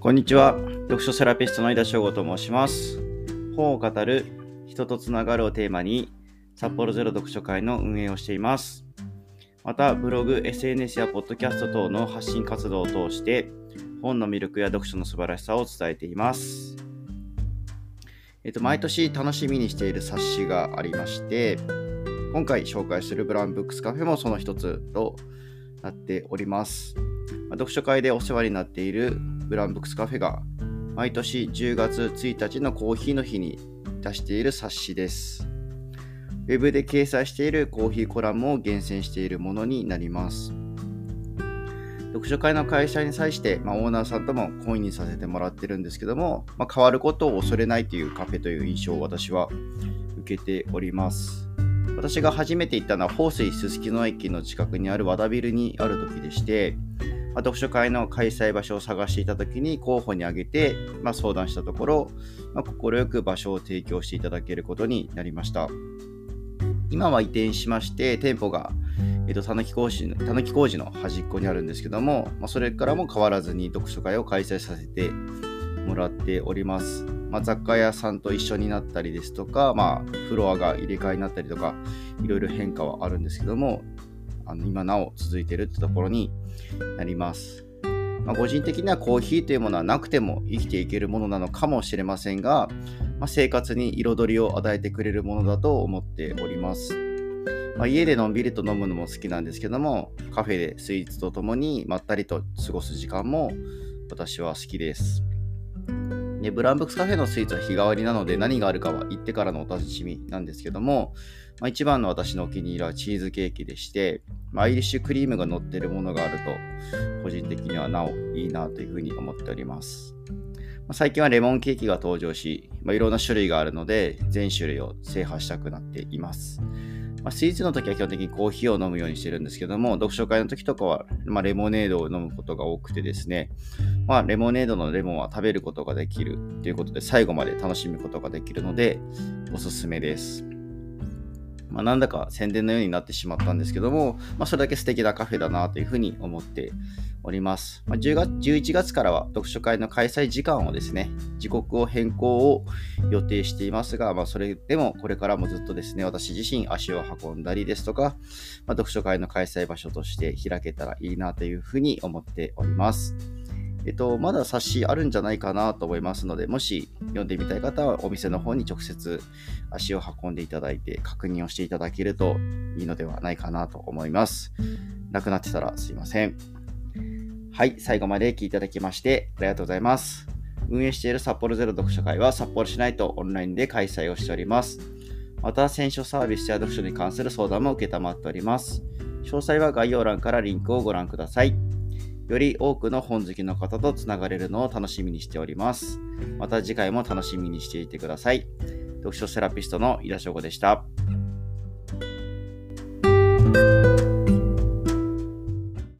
こんにちは。読書セラピストの井田翔吾と申します。本を語る人とつながるをテーマに、札幌ゼロ読書会の運営をしています。また、ブログ、SNS やポッドキャスト等の発信活動を通して、本の魅力や読書の素晴らしさを伝えています。えっと、毎年楽しみにしている冊子がありまして、今回紹介するブラウンブックスカフェもその一つとなっております。読書会でお世話になっているブランブックスカフェが毎年10月1日のコーヒーの日に出している冊子です。ウェブで掲載しているコーヒーコラムを厳選しているものになります。読書会の開催に際して、まあ、オーナーさんとも懇意にさせてもらってるんですけども、まあ、変わることを恐れないというカフェという印象を私は受けております。私が初めて行ったのは、豊水すすきの駅の近くにある和田ビルにある時でして、まあ、読書会の開催場所を探していた時に候補に挙げて、まあ、相談したところ、まあ、快く場所を提供していただけることになりました。今は移転しまして、店舗が、えっと、たぬき工事の端っこにあるんですけども、まあ、それからも変わらずに読書会を開催させてもらっております。まあ、雑貨屋さんと一緒になったりですとか、まあ、フロアが入れ替えになったりとか、いろいろ変化はあるんですけども、あの今なお続いてるってところになります。まあ、個人的にはコーヒーというものはなくても生きていけるものなのかもしれませんが、まあ、生活に彩りを与えてくれるものだと思っております。まあ、家でのんびりと飲むのも好きなんですけども、カフェでスイーツとともにまったりと過ごす時間も私は好きです。でブランブックスカフェのスイーツは日替わりなので何があるかは行ってからのお楽しみなんですけども、まあ、一番の私のお気に入りはチーズケーキでして、まあ、アイリッシュクリームが乗ってるものがあると個人的にはなおいいなというふうに思っております。まあ、最近はレモンケーキが登場し、まあ、いろんな種類があるので全種類を制覇したくなっています。まあ、スイーツの時は基本的にコーヒーを飲むようにしてるんですけども、読書会の時とかは、まあ、レモネードを飲むことが多くてですね、まあ、レモネードのレモンは食べることができるということで、最後まで楽しむことができるので、おすすめです。まあ、なんだか宣伝のようになってしまったんですけども、まあ、それだけ素敵なカフェだなというふうに思っております。まあ、10月11月からは読書会の開催時間をですね、時刻を変更を予定していますが、まあ、それでもこれからもずっとですね、私自身足を運んだりですとか、まあ、読書会の開催場所として開けたらいいなというふうに思っております。えっと、まだ冊子あるんじゃないかなと思いますので、もし読んでみたい方はお店の方に直接足を運んでいただいて確認をしていただけるといいのではないかなと思います。なくなってたらすいません。はい、最後まで聞いていただきましてありがとうございます。運営している札幌ゼロ読書会は札幌市内とオンラインで開催をしております。また、選書サービスや読書に関する相談も受けたまっております。詳細は概要欄からリンクをご覧ください。より多くの本好きの方とつながれるのを楽しみにしております。また次回も楽しみにしていてください。読書セラピストの井田翔吾でした。